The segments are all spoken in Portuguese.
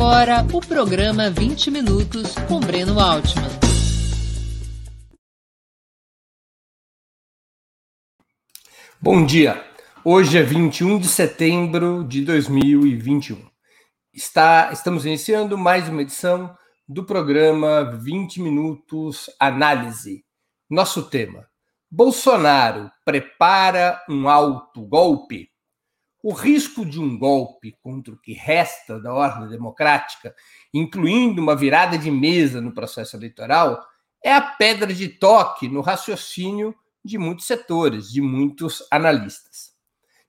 agora o programa 20 Minutos com Breno Altman. Bom dia. Hoje é 21 de setembro de 2021. Está, estamos iniciando mais uma edição do programa 20 Minutos Análise. Nosso tema: Bolsonaro prepara um alto golpe? O risco de um golpe contra o que resta da ordem democrática, incluindo uma virada de mesa no processo eleitoral, é a pedra de toque no raciocínio de muitos setores, de muitos analistas.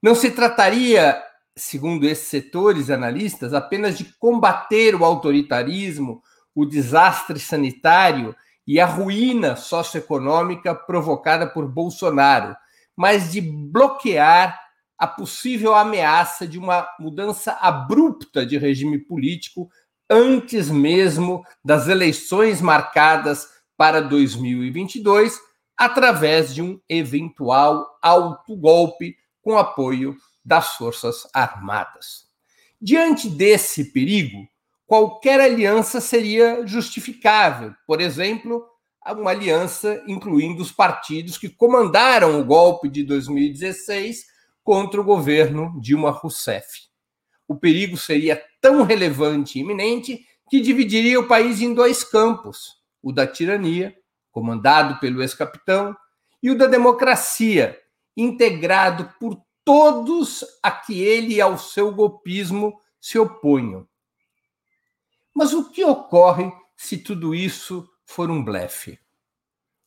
Não se trataria, segundo esses setores analistas, apenas de combater o autoritarismo, o desastre sanitário e a ruína socioeconômica provocada por Bolsonaro, mas de bloquear a possível ameaça de uma mudança abrupta de regime político antes mesmo das eleições marcadas para 2022, através de um eventual autogolpe com apoio das Forças Armadas. Diante desse perigo, qualquer aliança seria justificável. Por exemplo, uma aliança incluindo os partidos que comandaram o golpe de 2016 contra o governo Dilma Rousseff. O perigo seria tão relevante e iminente que dividiria o país em dois campos: o da tirania, comandado pelo ex-capitão, e o da democracia, integrado por todos a que ele e ao seu golpismo se opunham. Mas o que ocorre se tudo isso for um blefe?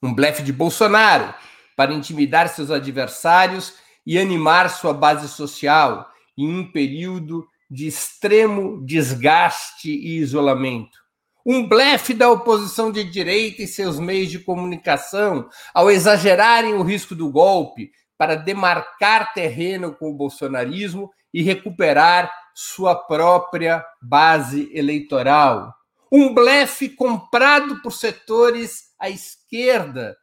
Um blefe de Bolsonaro para intimidar seus adversários e animar sua base social em um período de extremo desgaste e isolamento. Um blefe da oposição de direita e seus meios de comunicação ao exagerarem o risco do golpe para demarcar terreno com o bolsonarismo e recuperar sua própria base eleitoral. Um blefe comprado por setores à esquerda,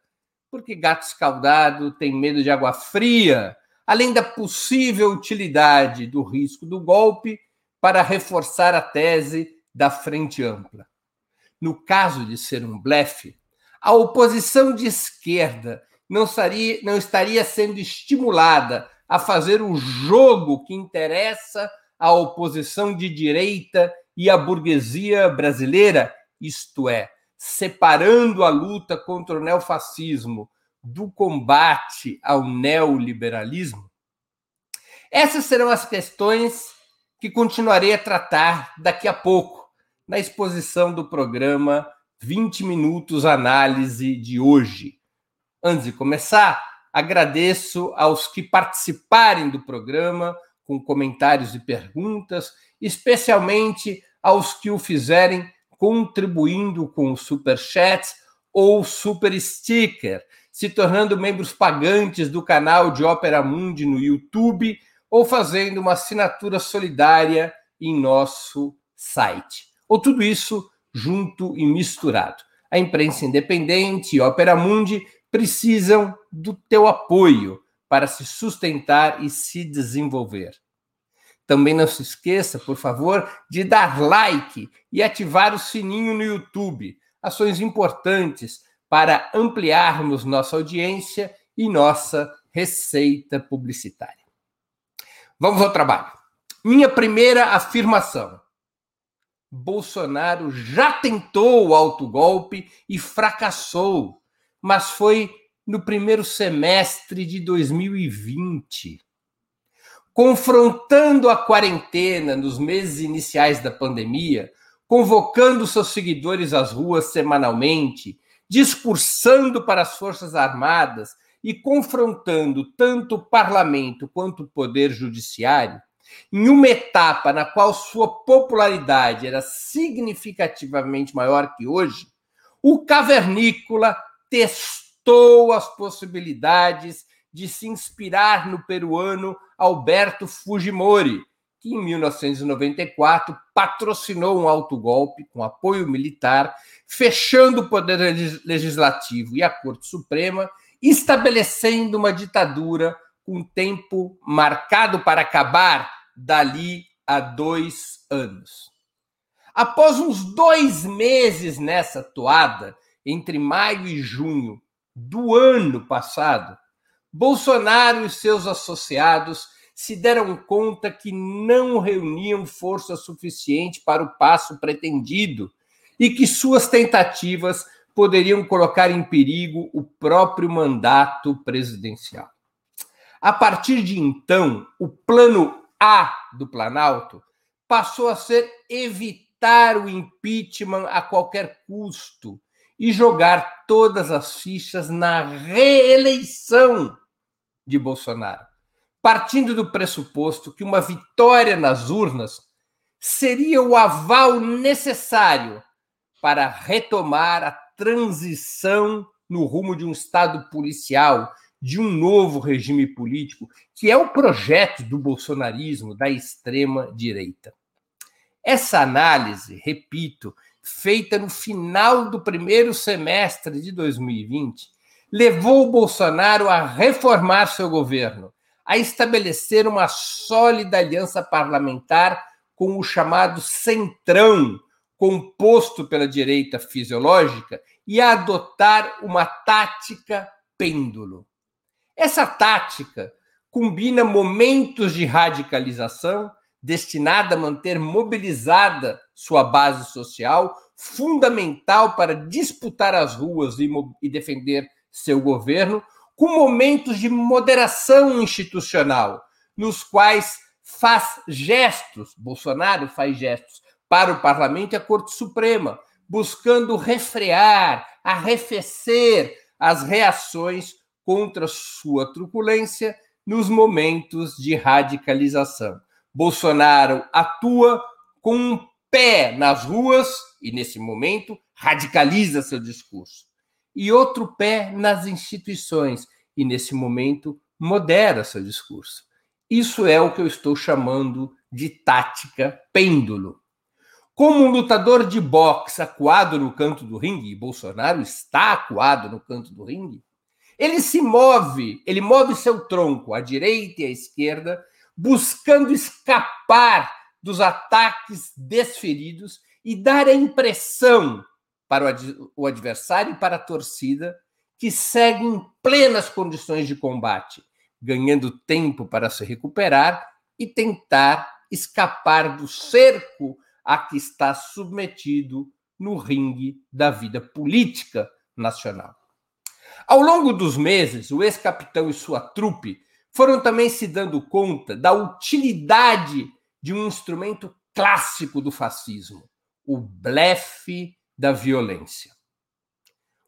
porque gato escaldado tem medo de água fria além da possível utilidade do risco do golpe para reforçar a tese da frente ampla. No caso de ser um blefe, a oposição de esquerda não estaria, não estaria sendo estimulada a fazer o jogo que interessa à oposição de direita e à burguesia brasileira, isto é, separando a luta contra o neofascismo do combate ao neoliberalismo? Essas serão as questões que continuarei a tratar daqui a pouco, na exposição do programa 20 Minutos Análise de hoje. Antes de começar, agradeço aos que participarem do programa com comentários e perguntas, especialmente aos que o fizerem contribuindo com o super chat ou super sticker se tornando membros pagantes do canal de Ópera Mundi no YouTube ou fazendo uma assinatura solidária em nosso site. Ou tudo isso junto e misturado. A imprensa independente e Ópera Mundi precisam do teu apoio para se sustentar e se desenvolver. Também não se esqueça, por favor, de dar like e ativar o sininho no YouTube. Ações importantes para ampliarmos nossa audiência e nossa receita publicitária. Vamos ao trabalho. Minha primeira afirmação. Bolsonaro já tentou o autogolpe e fracassou, mas foi no primeiro semestre de 2020. Confrontando a quarentena nos meses iniciais da pandemia, convocando seus seguidores às ruas semanalmente discursando para as Forças Armadas e confrontando tanto o parlamento quanto o poder judiciário, em uma etapa na qual sua popularidade era significativamente maior que hoje, o cavernícola testou as possibilidades de se inspirar no peruano Alberto Fujimori, que em 1994 patrocinou um autogolpe com apoio militar, fechando o poder legislativo e a Corte Suprema, estabelecendo uma ditadura com tempo marcado para acabar dali a dois anos. Após uns dois meses nessa toada, entre maio e junho do ano passado, Bolsonaro e seus associados se deram conta que não reuniam força suficiente para o passo pretendido e que suas tentativas poderiam colocar em perigo o próprio mandato presidencial. A partir de então, o plano A do Planalto passou a ser evitar o impeachment a qualquer custo e jogar todas as fichas na reeleição de Bolsonaro, partindo do pressuposto que uma vitória nas urnas seria o aval necessário para retomar a transição no rumo de um Estado policial, de um novo regime político, que é o projeto do bolsonarismo da extrema-direita. Essa análise, repito, feita no final do primeiro semestre de 2020, levou o Bolsonaro a reformar seu governo, a estabelecer uma sólida aliança parlamentar com o chamado Centrão, composto pela direita fisiológica, e a adotar uma tática pêndulo. Essa tática combina momentos de radicalização destinada a manter mobilizada sua base social, fundamental para disputar as ruas e, e defender seu governo, com momentos de moderação institucional, nos quais faz gestos, Bolsonaro faz gestos para o parlamento e a Corte Suprema, buscando refrear, arrefecer as reações contra sua truculência nos momentos de radicalização. Bolsonaro atua com um pé nas ruas e, nesse momento, radicaliza seu discurso, e outro pé nas instituições e, nesse momento, modera seu discurso. Isso é o que eu estou chamando de tática pêndulo. Como um lutador de boxe acuado no canto do ringue, e Bolsonaro está acuado no canto do ringue, ele se move, ele move seu tronco à direita e à esquerda, buscando escapar dos ataques desferidos e dar a impressão para o adversário e para a torcida que segue em plenas condições de combate, ganhando tempo para se recuperar e tentar escapar do cerco a que está submetido no ringue da vida política nacional. Ao longo dos meses, o ex-capitão e sua trupe foram também se dando conta da utilidade de um instrumento clássico do fascismo, o blefe da violência.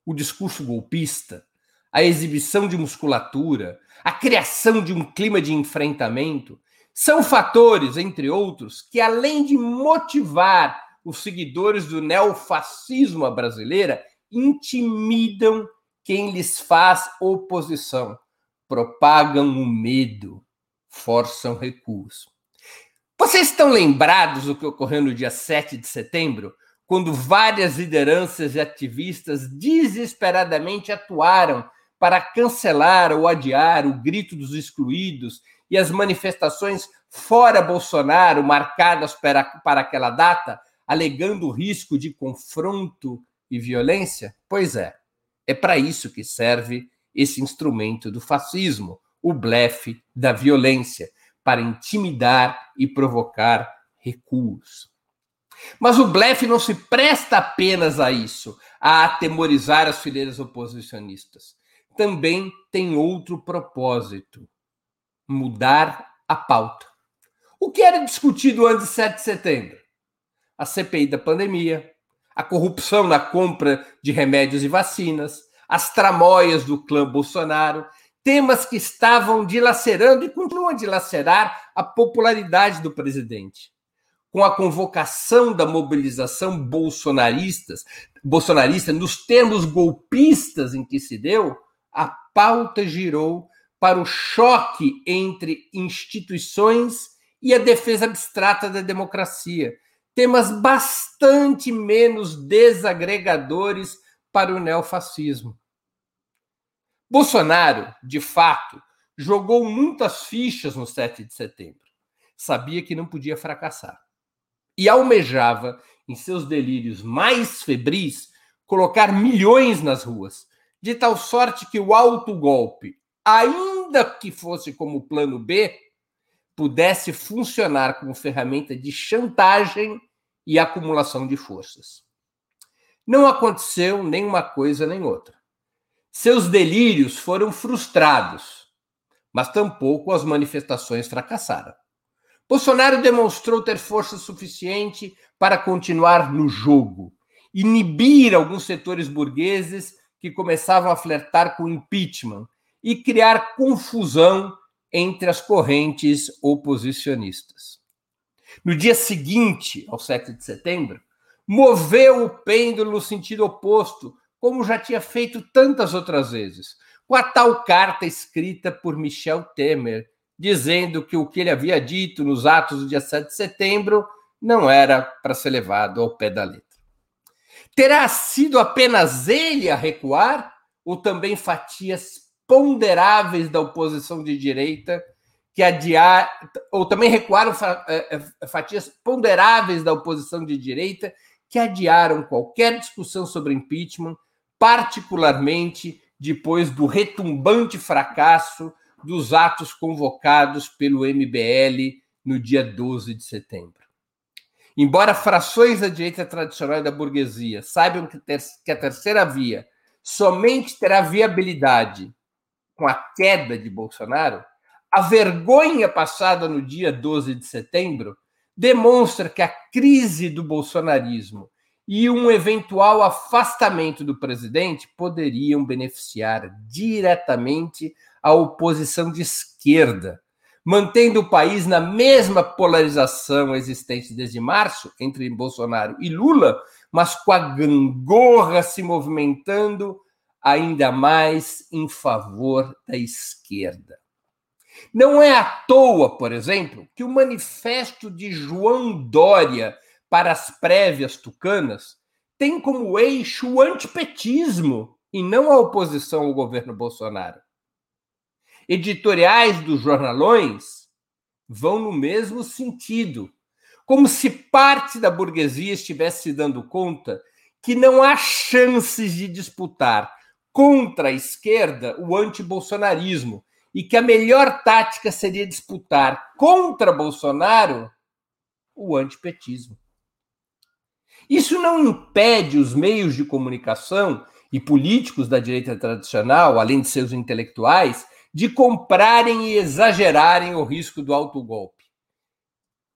O discurso golpista, a exibição de musculatura, a criação de um clima de enfrentamento são fatores, entre outros, que além de motivar os seguidores do neofascismo à brasileira, intimidam quem lhes faz oposição, propagam o medo, forçam recuos. Vocês estão lembrados do que ocorreu no dia 7 de setembro, quando várias lideranças e ativistas desesperadamente atuaram para cancelar ou adiar o grito dos excluídos e as manifestações fora Bolsonaro marcadas para, para aquela data, alegando o risco de confronto e violência? Pois é, é para isso que serve esse instrumento do fascismo, o blefe da violência, para intimidar e provocar recuos. Mas o blefe não se presta apenas a isso, a atemorizar as fileiras oposicionistas. Também tem outro propósito: mudar a pauta. O que era discutido antes de 7 de setembro? A CPI da pandemia, a corrupção na compra de remédios e vacinas, as tramóias do clã Bolsonaro, temas que estavam dilacerando e continuam a dilacerar a popularidade do presidente. Com a convocação da mobilização bolsonaristas, bolsonarista nos termos golpistas em que se deu, a pauta girou para o choque entre instituições e a defesa abstrata da democracia, temas bastante menos desagregadores para o neofascismo. Bolsonaro, de fato, jogou muitas fichas no 7 de setembro. Sabia que não podia fracassar. E almejava em seus delírios mais febris, colocar milhões nas ruas, de tal sorte que o alto golpe, ainda que fosse como plano B, pudesse funcionar como ferramenta de chantagem e acumulação de forças. Não aconteceu nem uma coisa nem outra. Seus delírios foram frustrados, mas tampouco as manifestações fracassaram. Bolsonaro demonstrou ter força suficiente para continuar no jogo, inibir alguns setores burgueses que começavam a flertar com impeachment e criar confusão entre as correntes oposicionistas. No dia seguinte, ao 7 de setembro, moveu o pêndulo no sentido oposto, como já tinha feito tantas outras vezes, com a tal carta escrita por Michel Temer, dizendo que o que ele havia dito nos atos do dia 7 de setembro não era para ser levado ao pé da letra. Terá sido apenas ele a recuar ou também fatias ponderáveis da oposição de direita que adiar, ou também recuaram eh, eh, fatias ponderáveis da oposição de direita que adiaram qualquer discussão sobre impeachment, particularmente depois do retumbante fracasso dos atos convocados pelo MBL no dia 12 de setembro. Embora frações da direita tradicional e da burguesia saibam que, que a terceira via somente terá viabilidade com a queda de Bolsonaro, a vergonha passada no dia 12 de setembro demonstra que a crise do bolsonarismo e um eventual afastamento do presidente poderiam beneficiar diretamente a oposição de esquerda, mantendo o país na mesma polarização existente desde março entre Bolsonaro e Lula, mas com a gangorra se movimentando ainda mais em favor da esquerda. Não é à toa, por exemplo, que o manifesto de João Dória para as prévias tucanas tem como eixo o antipetismo e não a oposição ao governo Bolsonaro. Editoriais dos jornalões vão no mesmo sentido, como se parte da burguesia estivesse se dando conta que não há chances de disputar contra a esquerda o antibolsonarismo e que a melhor tática seria disputar contra Bolsonaro o antipetismo. Isso não impede os meios de comunicação e políticos da direita tradicional, além de seus intelectuais, de comprarem e exagerarem o risco do autogolpe.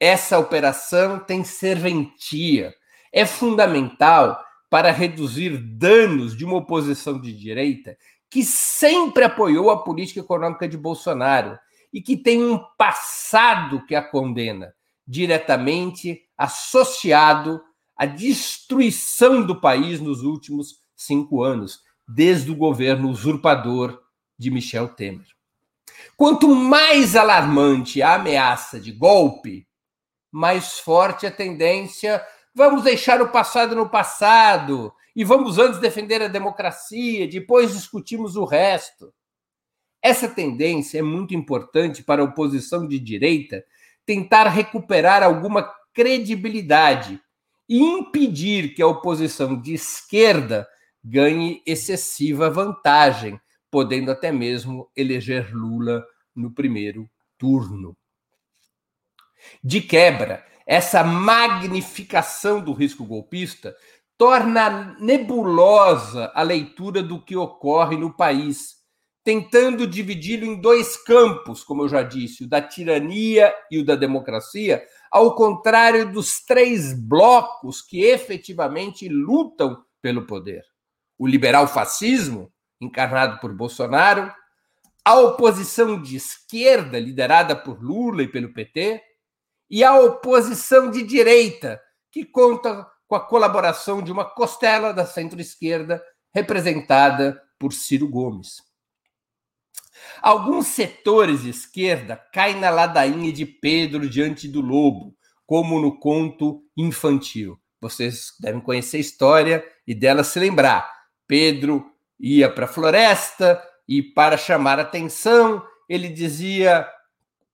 Essa operação tem serventia. É fundamental para reduzir danos de uma oposição de direita que sempre apoiou a política econômica de Bolsonaro e que tem um passado que a condena, diretamente associado à destruição do país nos últimos cinco anos, desde o governo usurpador de Michel Temer. Quanto mais alarmante a ameaça de golpe, mais forte a tendência. Vamos deixar o passado no passado e vamos antes defender a democracia, depois discutimos o resto. Essa tendência é muito importante para a oposição de direita tentar recuperar alguma credibilidade e impedir que a oposição de esquerda ganhe excessiva vantagem, podendo até mesmo eleger Lula no primeiro turno. De quebra, essa magnificação do risco golpista torna nebulosa a leitura do que ocorre no país, tentando dividi-lo em dois campos, como eu já disse, o da tirania e o da democracia, ao contrário dos três blocos que efetivamente lutam pelo poder: o liberal fascismo, encarnado por Bolsonaro, a oposição de esquerda, liderada por Lula e pelo PT, e a oposição de direita, que conta com a colaboração de uma costela da centro-esquerda, representada por Ciro Gomes. Alguns setores de esquerda caem na ladainha de Pedro diante do lobo, como no conto infantil. Vocês devem conhecer a história e dela se lembrar. Pedro ia para a floresta e, para chamar atenção, ele dizia: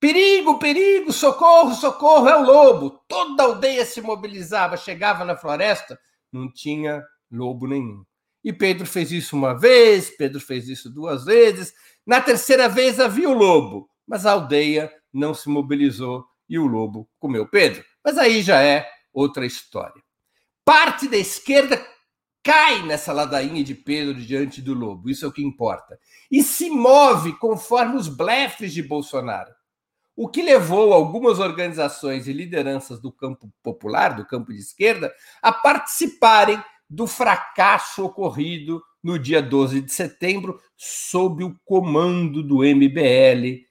Perigo, perigo, socorro, socorro, é o lobo. Toda a aldeia se mobilizava, chegava na floresta, não tinha lobo nenhum. E Pedro fez isso uma vez, Pedro fez isso duas vezes. Na terceira vez havia o lobo, mas a aldeia não se mobilizou e o lobo comeu Pedro. Mas aí já é outra história. Parte da esquerda cai nessa ladainha de Pedro diante do lobo, isso é o que importa. E se move conforme os blefes de Bolsonaro. O que levou algumas organizações e lideranças do campo popular, do campo de esquerda, a participarem do fracasso ocorrido no dia 12 de setembro, sob o comando do MBL,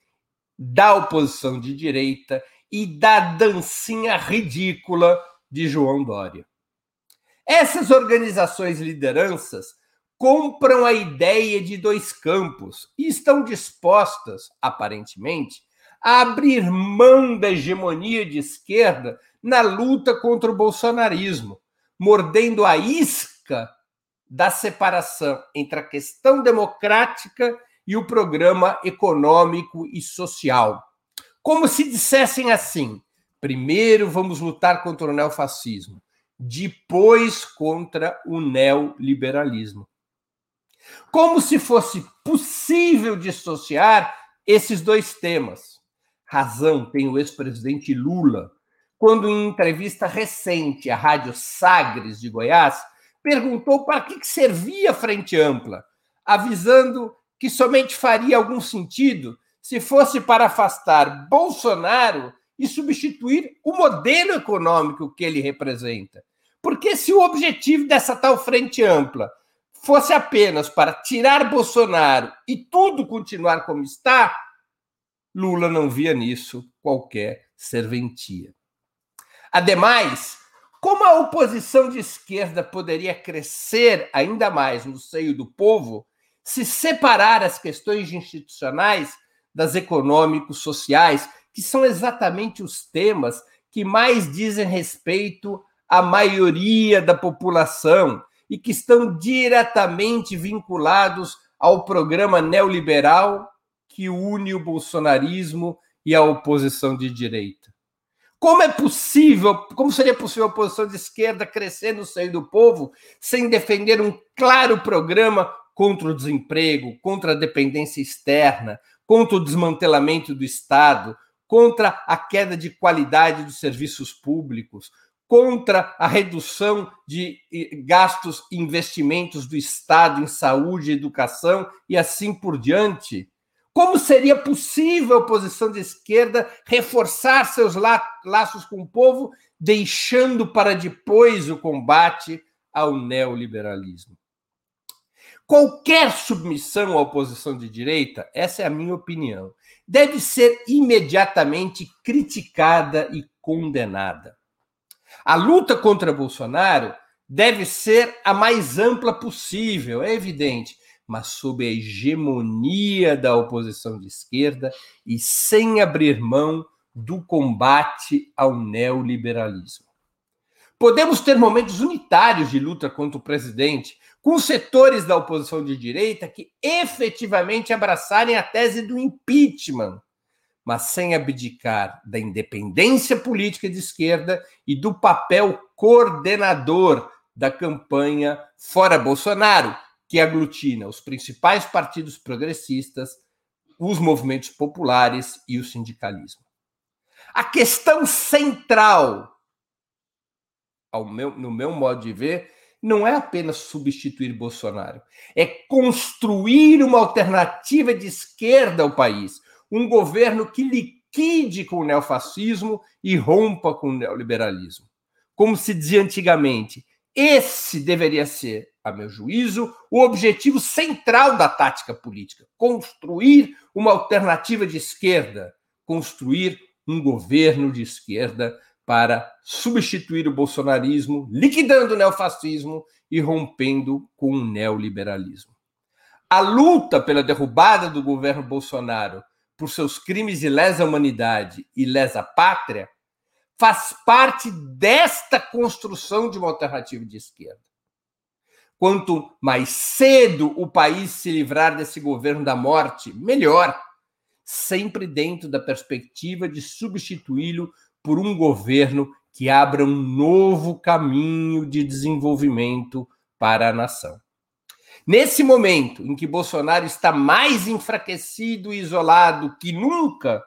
da oposição de direita e da dancinha ridícula de João Dória. Essas organizações lideranças compram a ideia de dois campos e estão dispostas, aparentemente, a abrir mão da hegemonia de esquerda na luta contra o bolsonarismo, mordendo a isca da separação entre a questão democrática e o programa econômico e social. Como se dissessem assim: primeiro vamos lutar contra o neofascismo, depois contra o neoliberalismo. Como se fosse possível dissociar esses dois temas. Razão tem o ex-presidente Lula, quando em entrevista recente à Rádio Sagres de Goiás, perguntou para que servia a Frente Ampla, avisando que somente faria algum sentido se fosse para afastar Bolsonaro e substituir o modelo econômico que ele representa. Porque se o objetivo dessa tal frente ampla fosse apenas para tirar Bolsonaro e tudo continuar como está, Lula não via nisso qualquer serventia. Ademais, como a oposição de esquerda poderia crescer ainda mais no seio do povo se separar as questões institucionais das econômicos sociais, que são exatamente os temas que mais dizem respeito à maioria da população e que estão diretamente vinculados ao programa neoliberal que une o bolsonarismo e a oposição de direita. Como é possível, como seria possível a oposição de esquerda crescer no seio do povo sem defender um claro programa contra o desemprego, contra a dependência externa, contra o desmantelamento do Estado, contra a queda de qualidade dos serviços públicos, contra a redução de gastos e investimentos do Estado em saúde educação e assim por diante. Como seria possível a oposição de esquerda reforçar seus laços com o povo, deixando para depois o combate ao neoliberalismo? Qualquer submissão à oposição de direita, essa é a minha opinião, deve ser imediatamente criticada e condenada. A luta contra Bolsonaro deve ser a mais ampla possível, é evidente, mas sob a hegemonia da oposição de esquerda e sem abrir mão do combate ao neoliberalismo. Podemos ter momentos unitários de luta contra o presidente, com setores da oposição de direita que efetivamente abraçarem a tese do impeachment, mas sem abdicar da independência política de esquerda e do papel coordenador da campanha Fora Bolsonaro, que aglutina os principais partidos progressistas, os movimentos populares e o sindicalismo. A questão central, meu, no meu modo de ver, não é apenas substituir Bolsonaro, é construir uma alternativa de esquerda ao país, um governo que liquide com o neofascismo e rompa com o neoliberalismo. Como se dizia antigamente, esse deveria ser a meu juízo, o objetivo central da tática política: construir uma alternativa de esquerda, construir um governo de esquerda para substituir o bolsonarismo, liquidando o neofascismo e rompendo com o neoliberalismo. A luta pela derrubada do governo Bolsonaro por seus crimes de lesa humanidade e lesa pátria faz parte desta construção de uma alternativa de esquerda. Quanto mais cedo o país se livrar desse governo da morte, melhor. sempre dentro da perspectiva de substituí-lo por um governo que abra um novo caminho de desenvolvimento para a nação. Nesse momento em que Bolsonaro está mais enfraquecido e isolado que nunca,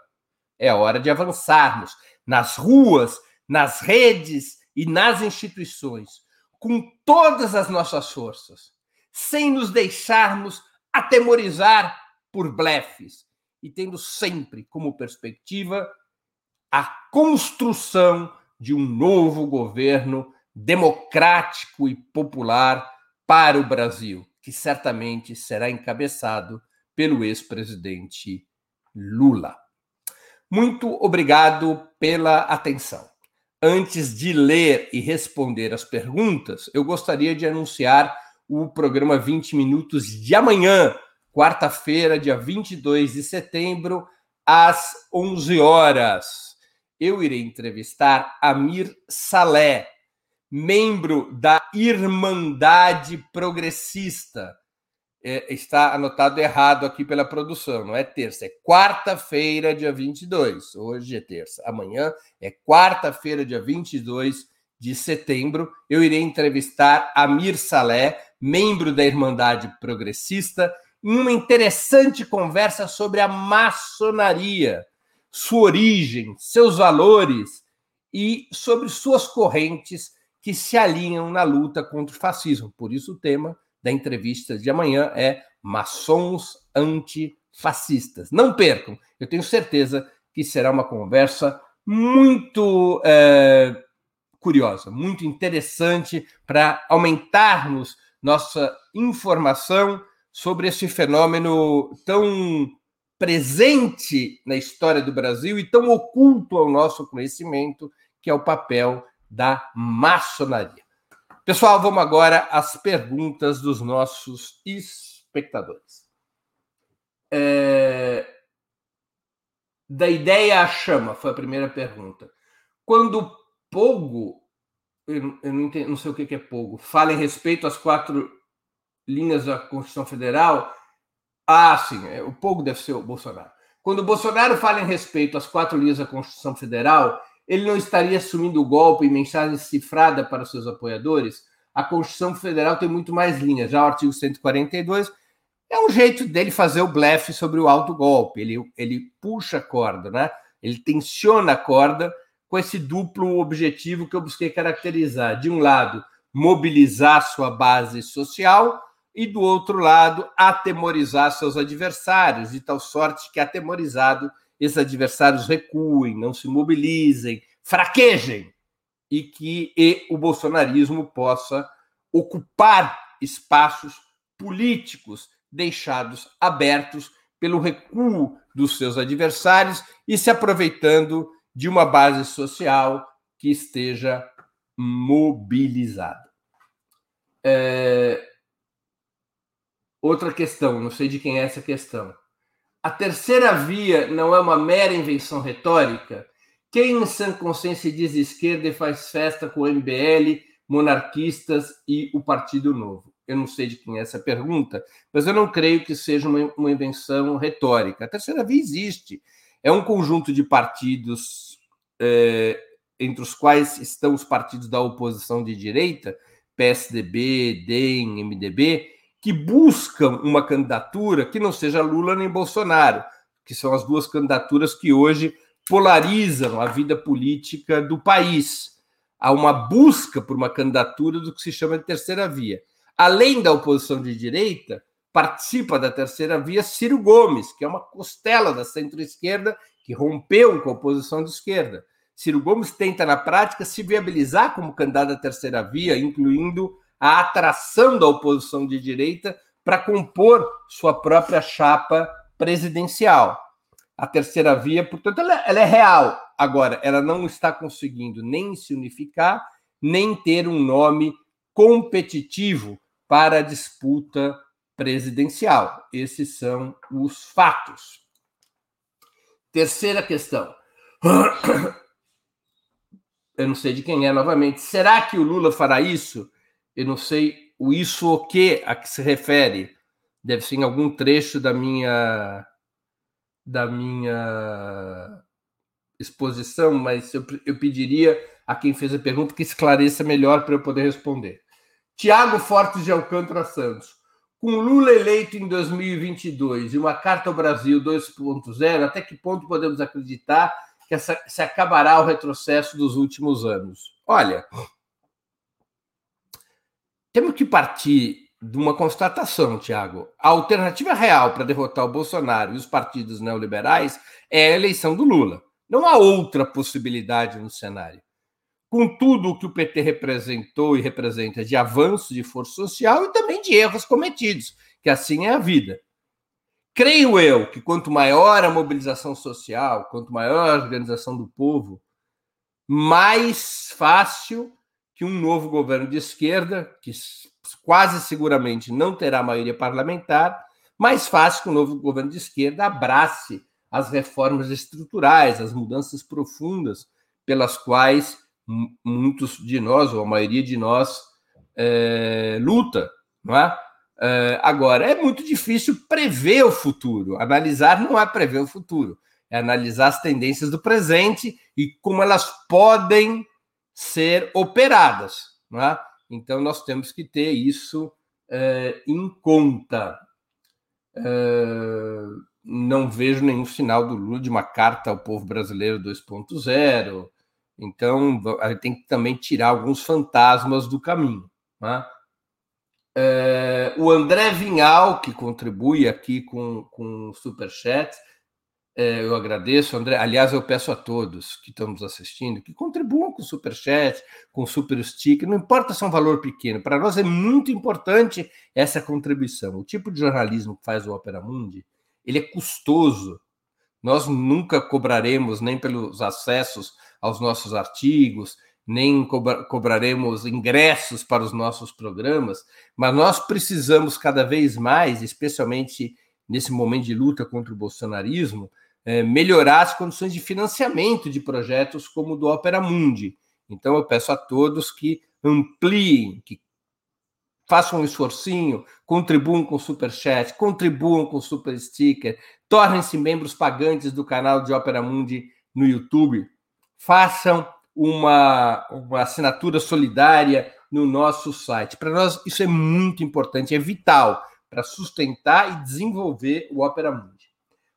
é hora de avançarmos nas ruas, nas redes e nas instituições, com todas as nossas forças, sem nos deixarmos atemorizar por blefes e tendo sempre como perspectiva a construção de um novo governo democrático e popular para o Brasil, que certamente será encabeçado pelo ex-presidente Lula. Muito obrigado pela atenção. Antes de ler e responder as perguntas, eu gostaria de anunciar o programa 20 Minutos de amanhã, quarta-feira, dia 22 de setembro, às 11 horas. Eu irei entrevistar Amir Salé, membro da Irmandade Progressista. É, está anotado errado aqui pela produção, não é terça, é quarta-feira, dia 22. Hoje é terça, amanhã é quarta-feira, dia 22 de setembro. Eu irei entrevistar Amir Salé, membro da Irmandade Progressista, em uma interessante conversa sobre a maçonaria, sua origem, seus valores e sobre suas correntes que se alinham na luta contra o fascismo. Por isso, o tema da entrevista de amanhã é Maçons Antifascistas. Não percam, eu tenho certeza que será uma conversa muito é, curiosa, muito interessante para aumentarmos nossa informação sobre esse fenômeno tão presente na história do Brasil e tão oculto ao nosso conhecimento, que é o papel da maçonaria. Pessoal, vamos agora às perguntas dos nossos espectadores. É... Da ideia à chama, foi a primeira pergunta. Quando Pogo, eu não, entendo, não sei o que é Pogo, fala em respeito às quatro linhas da Constituição Federal, ah, sim, é, o Pogo deve ser o Bolsonaro. Quando o Bolsonaro fala em respeito às quatro linhas da Constituição Federal, ele não estaria assumindo o golpe em mensagem cifrada para seus apoiadores? A Constituição Federal tem muito mais linhas. Já o artigo 142 é um jeito dele fazer o blefe sobre o alto golpe. Ele, ele puxa a corda, né? Ele tensiona a corda com esse duplo objetivo que eu busquei caracterizar. De um lado, mobilizar sua base social e, do outro lado, atemorizar seus adversários, de tal sorte que, atemorizado, esses adversários recuem, não se mobilizem, fraquejem e que e o bolsonarismo possa ocupar espaços políticos deixados abertos pelo recuo dos seus adversários e se aproveitando de uma base social que esteja mobilizada. É... Outra questão, não sei de quem é essa questão. A terceira via não é uma mera invenção retórica? Quem em sã consciência diz esquerda e faz festa com o MBL, monarquistas e o Partido Novo? Eu não sei de quem é essa pergunta, mas eu não creio que seja uma, uma invenção retórica. A terceira via existe. É um conjunto de partidos, é, entre os quais estão os partidos da oposição de direita, PSDB, DEM, MDB, que buscam uma candidatura que não seja Lula nem Bolsonaro, que são as duas candidaturas que hoje polarizam a vida política do país. Há uma busca por uma candidatura do que se chama de terceira via. Além da oposição de direita, participa da terceira via Ciro Gomes, que é uma costela da centro-esquerda que rompeu com a oposição de esquerda. Ciro Gomes tenta, na prática, se viabilizar como candidato à terceira via, incluindo a atração da oposição de direita para compor sua própria chapa presidencial. A terceira via, portanto, ela, ela, é real. Agora, ela não está conseguindo nem se unificar, nem ter um nome competitivo para a disputa presidencial. Esses são os fatos. Terceira questão. Eu não sei de quem é novamente. Será que o Lula fará isso? Eu não sei o isso o que a que se refere. Deve ser em algum trecho da minha da minha exposição, mas eu, eu pediria a quem fez a pergunta que esclareça melhor para eu poder responder. Tiago Fortes de Alcântara Santos. Com Lula eleito em 2022 e uma Carta ao Brasil 2.0, até que ponto podemos acreditar que essa, se acabará o retrocesso dos últimos anos? Olha, temos que partir de uma constatação, Tiago. A alternativa real para derrotar o Bolsonaro e os partidos neoliberais é a eleição do Lula. Não há outra possibilidade no cenário. Com tudo o que o PT representou e representa de avanço de força social e também de erros cometidos, que assim é a vida. Creio eu que quanto maior a mobilização social, quanto maior a organização do povo, mais fácil que um novo governo de esquerda, que quase seguramente não terá maioria parlamentar, mais fácil que um novo governo de esquerda abrace as reformas estruturais, as mudanças profundas pelas quais muitos de nós, ou a maioria de nós, é, luta. Não é? É, agora, é muito difícil prever o futuro. Analisar não é prever o futuro, é analisar as tendências do presente e como elas podem ser operadas. Não é? Então, nós temos que ter isso é, em conta. É, não vejo nenhum sinal do Lula de uma carta ao povo brasileiro 2.0. Então, tem que também tirar alguns fantasmas do caminho. Né? É, o André Vinhal, que contribui aqui com, com o Superchat, eu agradeço, André. Aliás, eu peço a todos que estão nos assistindo que contribuam com o Superchat, com o Super Stick, não importa se é um valor pequeno, para nós é muito importante essa contribuição. O tipo de jornalismo que faz o Opera Mundi, ele é custoso. Nós nunca cobraremos nem pelos acessos aos nossos artigos, nem cobra cobraremos ingressos para os nossos programas, mas nós precisamos cada vez mais, especialmente nesse momento de luta contra o bolsonarismo, é, melhorar as condições de financiamento de projetos como o do Opera Mundi. Então, eu peço a todos que ampliem, que façam um esforcinho, contribuam com o Super Chat, contribuam com o Super Sticker, tornem-se membros pagantes do canal de Opera Mundi no YouTube, façam uma, uma assinatura solidária no nosso site. Para nós, isso é muito importante, é vital para sustentar e desenvolver o Opera Mundi.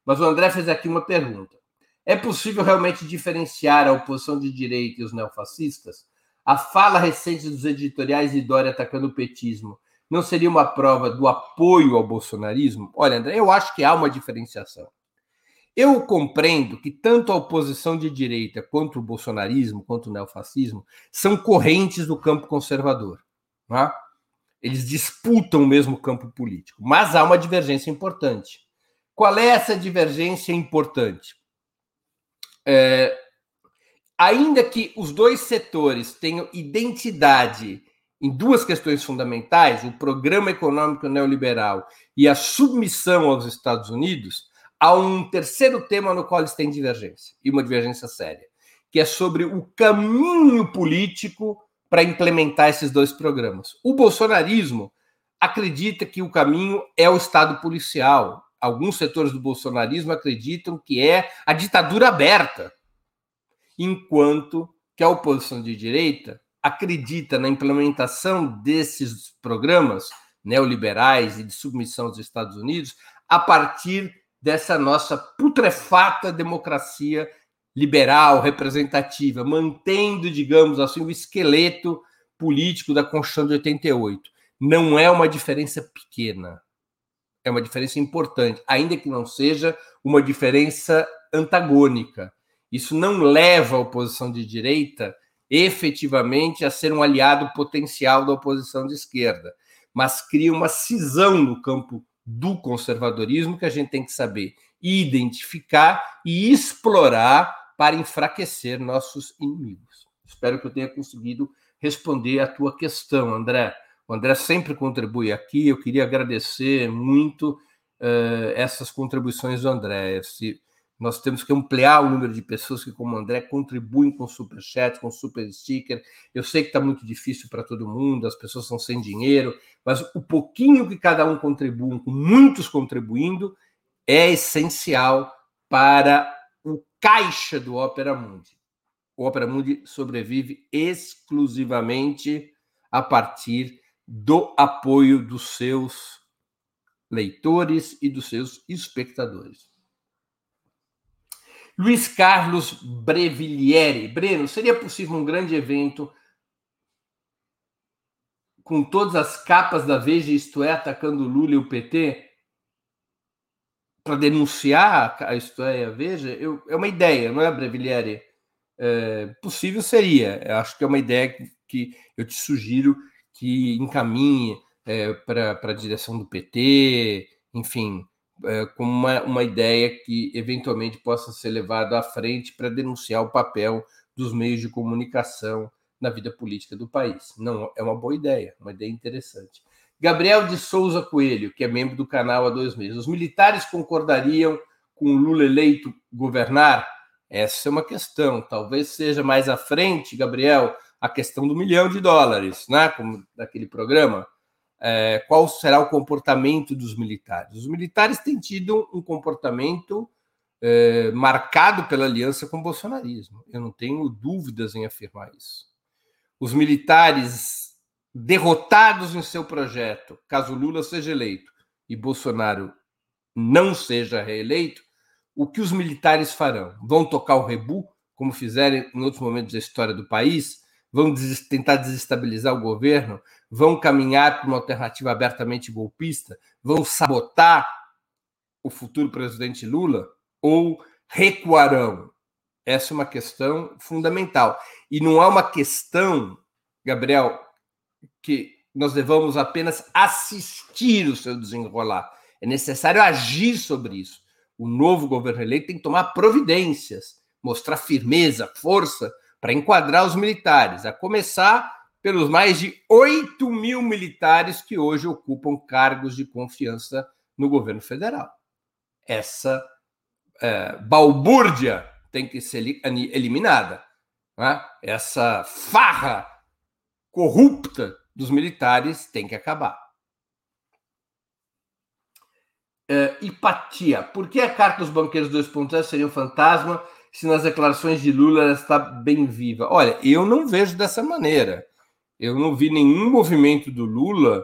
Mas o André fez aqui uma pergunta. É possível realmente diferenciar a oposição de direita e os neofascistas? A fala recente dos editoriais de Dória atacando o petismo não seria uma prova do apoio ao bolsonarismo? Olha, André, eu acho que há uma diferenciação. Eu compreendo que tanto a oposição de direita quanto o bolsonarismo, quanto o neofascismo, são correntes do campo conservador. É? Eles disputam o mesmo campo político, mas há uma divergência importante. Qual é essa divergência importante? É, ainda que os dois setores tenham identidade em duas questões fundamentais, o programa econômico neoliberal e a submissão aos Estados Unidos, há um terceiro tema no qual eles têm divergência, e uma divergência séria, que é sobre o caminho político para implementar esses dois programas. O bolsonarismo acredita que o caminho é o Estado policial, alguns setores do bolsonarismo acreditam que é a ditadura aberta, enquanto que a oposição de direita acredita na implementação desses programas neoliberais e de submissão aos Estados Unidos a partir dessa nossa putrefata democracia liberal, representativa, mantendo, digamos assim, o esqueleto político da Constituição de 88. Não é uma diferença pequena é uma diferença importante, ainda que não seja uma diferença antagônica. Isso não leva a oposição de direita efetivamente a ser um aliado potencial da oposição de esquerda, mas cria uma cisão no campo do conservadorismo que a gente tem que saber identificar e explorar para enfraquecer nossos inimigos. Espero que eu tenha conseguido responder a tua questão, André. O André sempre contribui aqui. Eu queria agradecer muito uh, essas contribuições do André. Se nós temos que ampliar o número de pessoas que, como o André, contribuem com super chat, com super sticker. Eu sei que está muito difícil para todo mundo, as pessoas estão sem dinheiro, mas o pouquinho que cada um contribui, com muitos contribuindo, é essencial para o caixa do Opera Mundi. O Opera Mundi sobrevive exclusivamente a partir do apoio dos seus leitores e dos seus espectadores. Luiz Carlos Brevillieri. Breno, seria possível um grande evento com todas as capas da Veja, isto é, atacando Lula e o PT? para denunciar a história Veja, eu, é uma ideia, não é, Brevillieri? É, possível seria. Eu acho que é uma ideia que, que eu te sugiro que encaminhe é, para a direção do PT, enfim, é, como uma, uma ideia que eventualmente possa ser levada à frente para denunciar o papel dos meios de comunicação na vida política do país. Não é uma boa ideia, uma ideia interessante. Gabriel de Souza Coelho, que é membro do canal há dois meses. Os militares concordariam com o Lula eleito governar? Essa é uma questão. Talvez seja mais à frente, Gabriel, a questão do milhão de dólares, né? Como daquele programa. É, qual será o comportamento dos militares? Os militares têm tido um comportamento é, marcado pela aliança com o bolsonarismo. Eu não tenho dúvidas em afirmar isso. Os militares derrotados em seu projeto, caso Lula seja eleito e Bolsonaro não seja reeleito, o que os militares farão? Vão tocar o rebu, como fizeram em outros momentos da história do país? Vão des tentar desestabilizar o governo? Vão caminhar para uma alternativa abertamente golpista? Vão sabotar o futuro presidente Lula? Ou recuarão? Essa é uma questão fundamental. E não é uma questão, Gabriel, que nós devamos apenas assistir o seu desenrolar. É necessário agir sobre isso. O novo governo eleito tem que tomar providências, mostrar firmeza, força para enquadrar os militares, a começar pelos mais de 8 mil militares que hoje ocupam cargos de confiança no governo federal. Essa é, balbúrdia tem que ser eliminada. Né? Essa farra corrupta dos militares tem que acabar. Uh, hipatia. Por que a carta dos banqueiros 2.0 seria um fantasma se nas declarações de Lula ela está bem viva? Olha, eu não vejo dessa maneira. Eu não vi nenhum movimento do Lula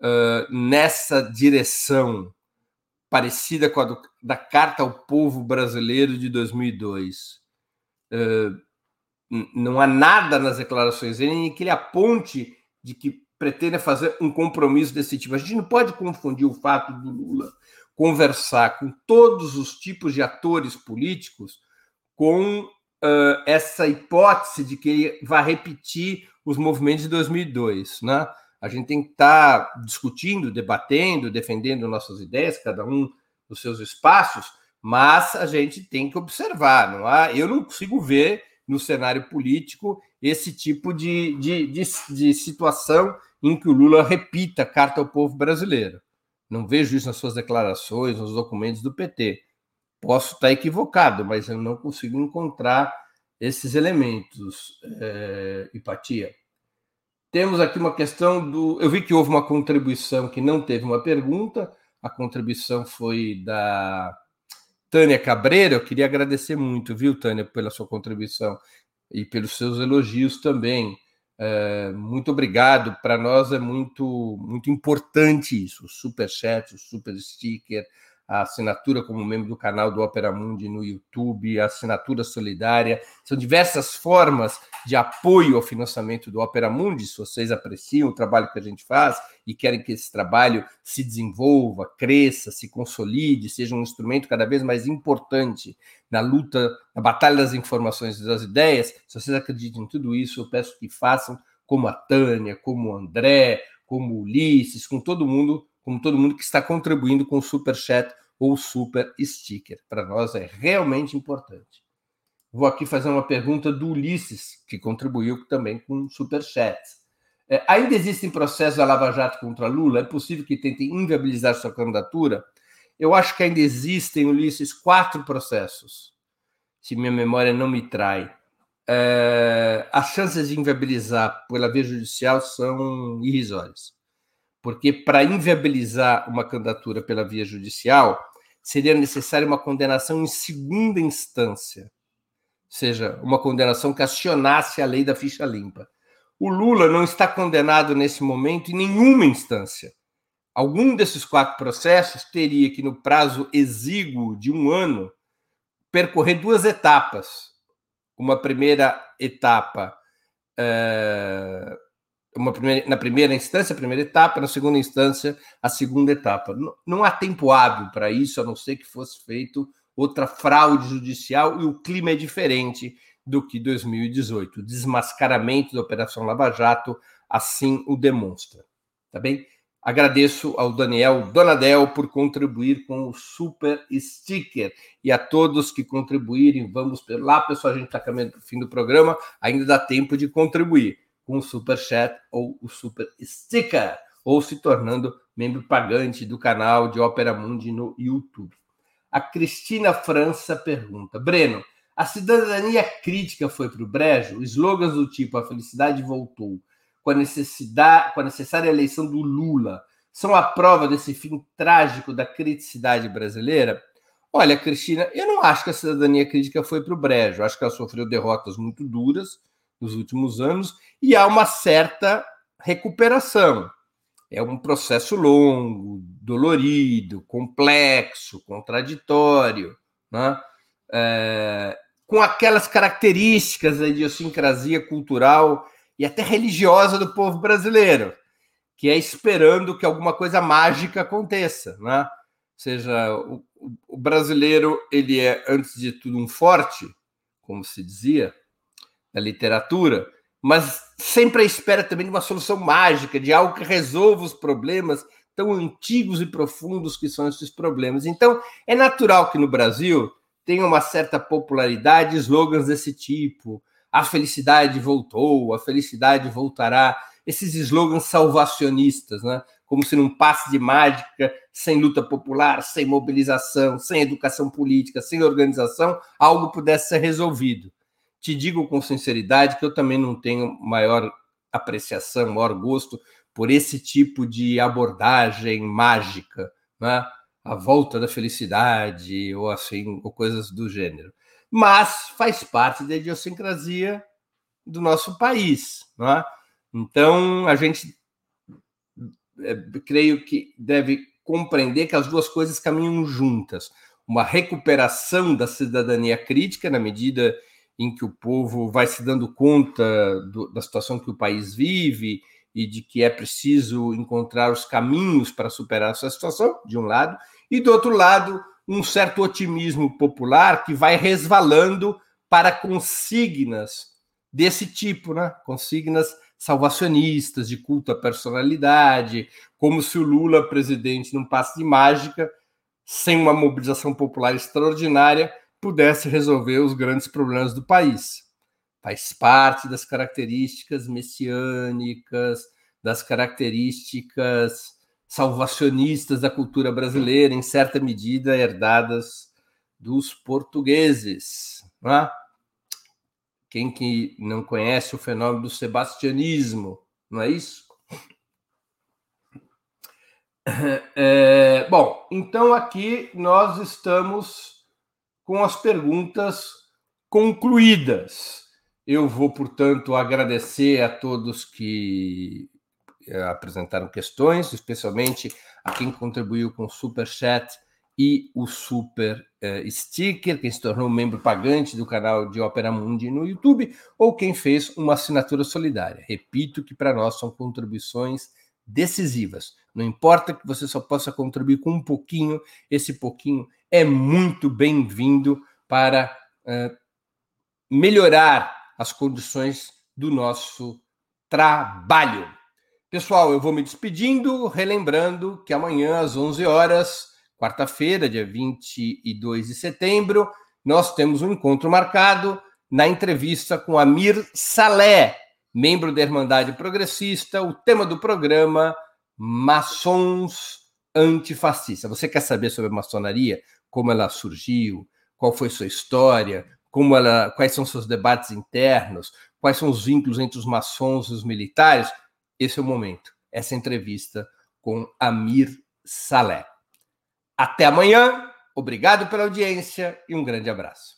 uh, nessa direção parecida com a do, da Carta ao Povo Brasileiro de 2002. Uh, não há nada nas declarações dele em que ele aponte de que pretenda fazer um compromisso desse tipo. A gente não pode confundir o fato do Lula conversar com todos os tipos de atores políticos com uh, essa hipótese de que ele vai repetir os movimentos de 2002, né? A gente tem que estar tá discutindo, debatendo, defendendo nossas ideias, cada um nos seus espaços, mas a gente tem que observar, não há? Eu não consigo ver no cenário político esse tipo de, de, de, de situação em que o Lula repita a carta ao povo brasileiro. Não vejo isso nas suas declarações, nos documentos do PT. Posso estar equivocado, mas eu não consigo encontrar esses elementos, é, Hipatia. Temos aqui uma questão do. Eu vi que houve uma contribuição que não teve uma pergunta, a contribuição foi da Tânia Cabreira, eu queria agradecer muito, viu, Tânia, pela sua contribuição e pelos seus elogios também. É, muito obrigado. Para nós é muito, muito importante isso. O super chat, o super sticker, a assinatura como membro do canal do Opera Mundi no YouTube, a assinatura solidária. São diversas formas de apoio ao financiamento do Opera Mundi. Se vocês apreciam o trabalho que a gente faz e querem que esse trabalho se desenvolva, cresça, se consolide, seja um instrumento cada vez mais importante na luta, na batalha das informações e das ideias, se vocês acreditam em tudo isso, eu peço que façam como a Tânia, como o André, como o Ulisses, com todo mundo como todo mundo que está contribuindo com o super chat ou super sticker. Para nós é realmente importante. Vou aqui fazer uma pergunta do Ulisses, que contribuiu também com super chat. É, ainda existem processos da Lava Jato contra Lula? É possível que tentem inviabilizar sua candidatura? Eu acho que ainda existem, Ulisses, quatro processos, se minha memória não me trai. É, as chances de inviabilizar pela via judicial são irrisórias porque para inviabilizar uma candidatura pela via judicial, seria necessária uma condenação em segunda instância, ou seja, uma condenação que acionasse a lei da ficha limpa. O Lula não está condenado nesse momento em nenhuma instância. Algum desses quatro processos teria que, no prazo exíguo de um ano, percorrer duas etapas. Uma primeira etapa, uma primeira, na primeira instância, a primeira etapa, na segunda instância, a segunda etapa. Não, não há tempo hábil para isso, a não ser que fosse feito outra fraude judicial, e o clima é diferente do que 2018. O desmascaramento da Operação Lava Jato assim o demonstra. Tá bem? Agradeço ao Daniel Donadel por contribuir com o super sticker e a todos que contribuírem. Vamos lá, pessoal. A gente está caminhando para o fim do programa. Ainda dá tempo de contribuir com o super chat ou o super sticker, ou se tornando membro pagante do canal de Ópera Mundi no YouTube. A Cristina França pergunta: Breno, a cidadania crítica foi para o brejo? Slogans do tipo a felicidade voltou, com a, necessidade, com a necessária eleição do Lula, são a prova desse fim trágico da criticidade brasileira? Olha, Cristina, eu não acho que a cidadania crítica foi para o brejo. Acho que ela sofreu derrotas muito duras nos últimos anos e há uma certa recuperação. É um processo longo, dolorido, complexo, contraditório, né? É, com aquelas características da idiosincrasia cultural e até religiosa do povo brasileiro, que é esperando que alguma coisa mágica aconteça, né? Ou seja, o, o brasileiro ele é antes de tudo um forte, como se dizia literatura, mas sempre à espera também de uma solução mágica, de algo que resolva os problemas tão antigos e profundos que são esses problemas. Então, é natural que no Brasil tem uma certa popularidade slogans desse tipo. A felicidade voltou, a felicidade voltará. Esses slogans salvacionistas, né? como se num passe de mágica, sem luta popular, sem mobilização, sem educação política, sem organização, algo pudesse ser resolvido. Te digo com sinceridade que eu também não tenho maior apreciação, maior gosto por esse tipo de abordagem mágica. Né? a volta da felicidade ou assim, ou coisas do gênero. Mas faz parte da idiosincrasia do nosso país, não é? Então a gente é, creio que deve compreender que as duas coisas caminham juntas. Uma recuperação da cidadania crítica na medida em que o povo vai se dando conta do, da situação que o país vive e de que é preciso encontrar os caminhos para superar essa situação, de um lado, e do outro lado, um certo otimismo popular que vai resvalando para consignas desse tipo, né? Consignas salvacionistas, de culto à personalidade, como se o Lula, presidente, num passe de mágica, sem uma mobilização popular extraordinária, pudesse resolver os grandes problemas do país. Faz parte das características messiânicas, das características salvacionistas da cultura brasileira, em certa medida herdadas dos portugueses. É? Quem que não conhece o fenômeno do sebastianismo, não é isso? É, bom, então aqui nós estamos com as perguntas concluídas. Eu vou, portanto, agradecer a todos que eh, apresentaram questões, especialmente a quem contribuiu com o Super Chat e o Super uh, Sticker, quem se tornou membro pagante do canal de Ópera Mundi no YouTube, ou quem fez uma assinatura solidária. Repito que para nós são contribuições decisivas. Não importa que você só possa contribuir com um pouquinho, esse pouquinho é muito bem-vindo para uh, melhorar as condições do nosso trabalho. Pessoal, eu vou me despedindo, relembrando que amanhã às 11 horas, quarta-feira, dia 22 de setembro, nós temos um encontro marcado na entrevista com Amir Salé, membro da Irmandade Progressista, o tema do programa Maçons Antifascistas. Você quer saber sobre a maçonaria, como ela surgiu, qual foi sua história, como ela, quais são seus debates internos, quais são os vínculos entre os maçons e os militares? esse é o momento, essa entrevista com Amir Saleh. Até amanhã, Obrigado pela audiência e um grande abraço.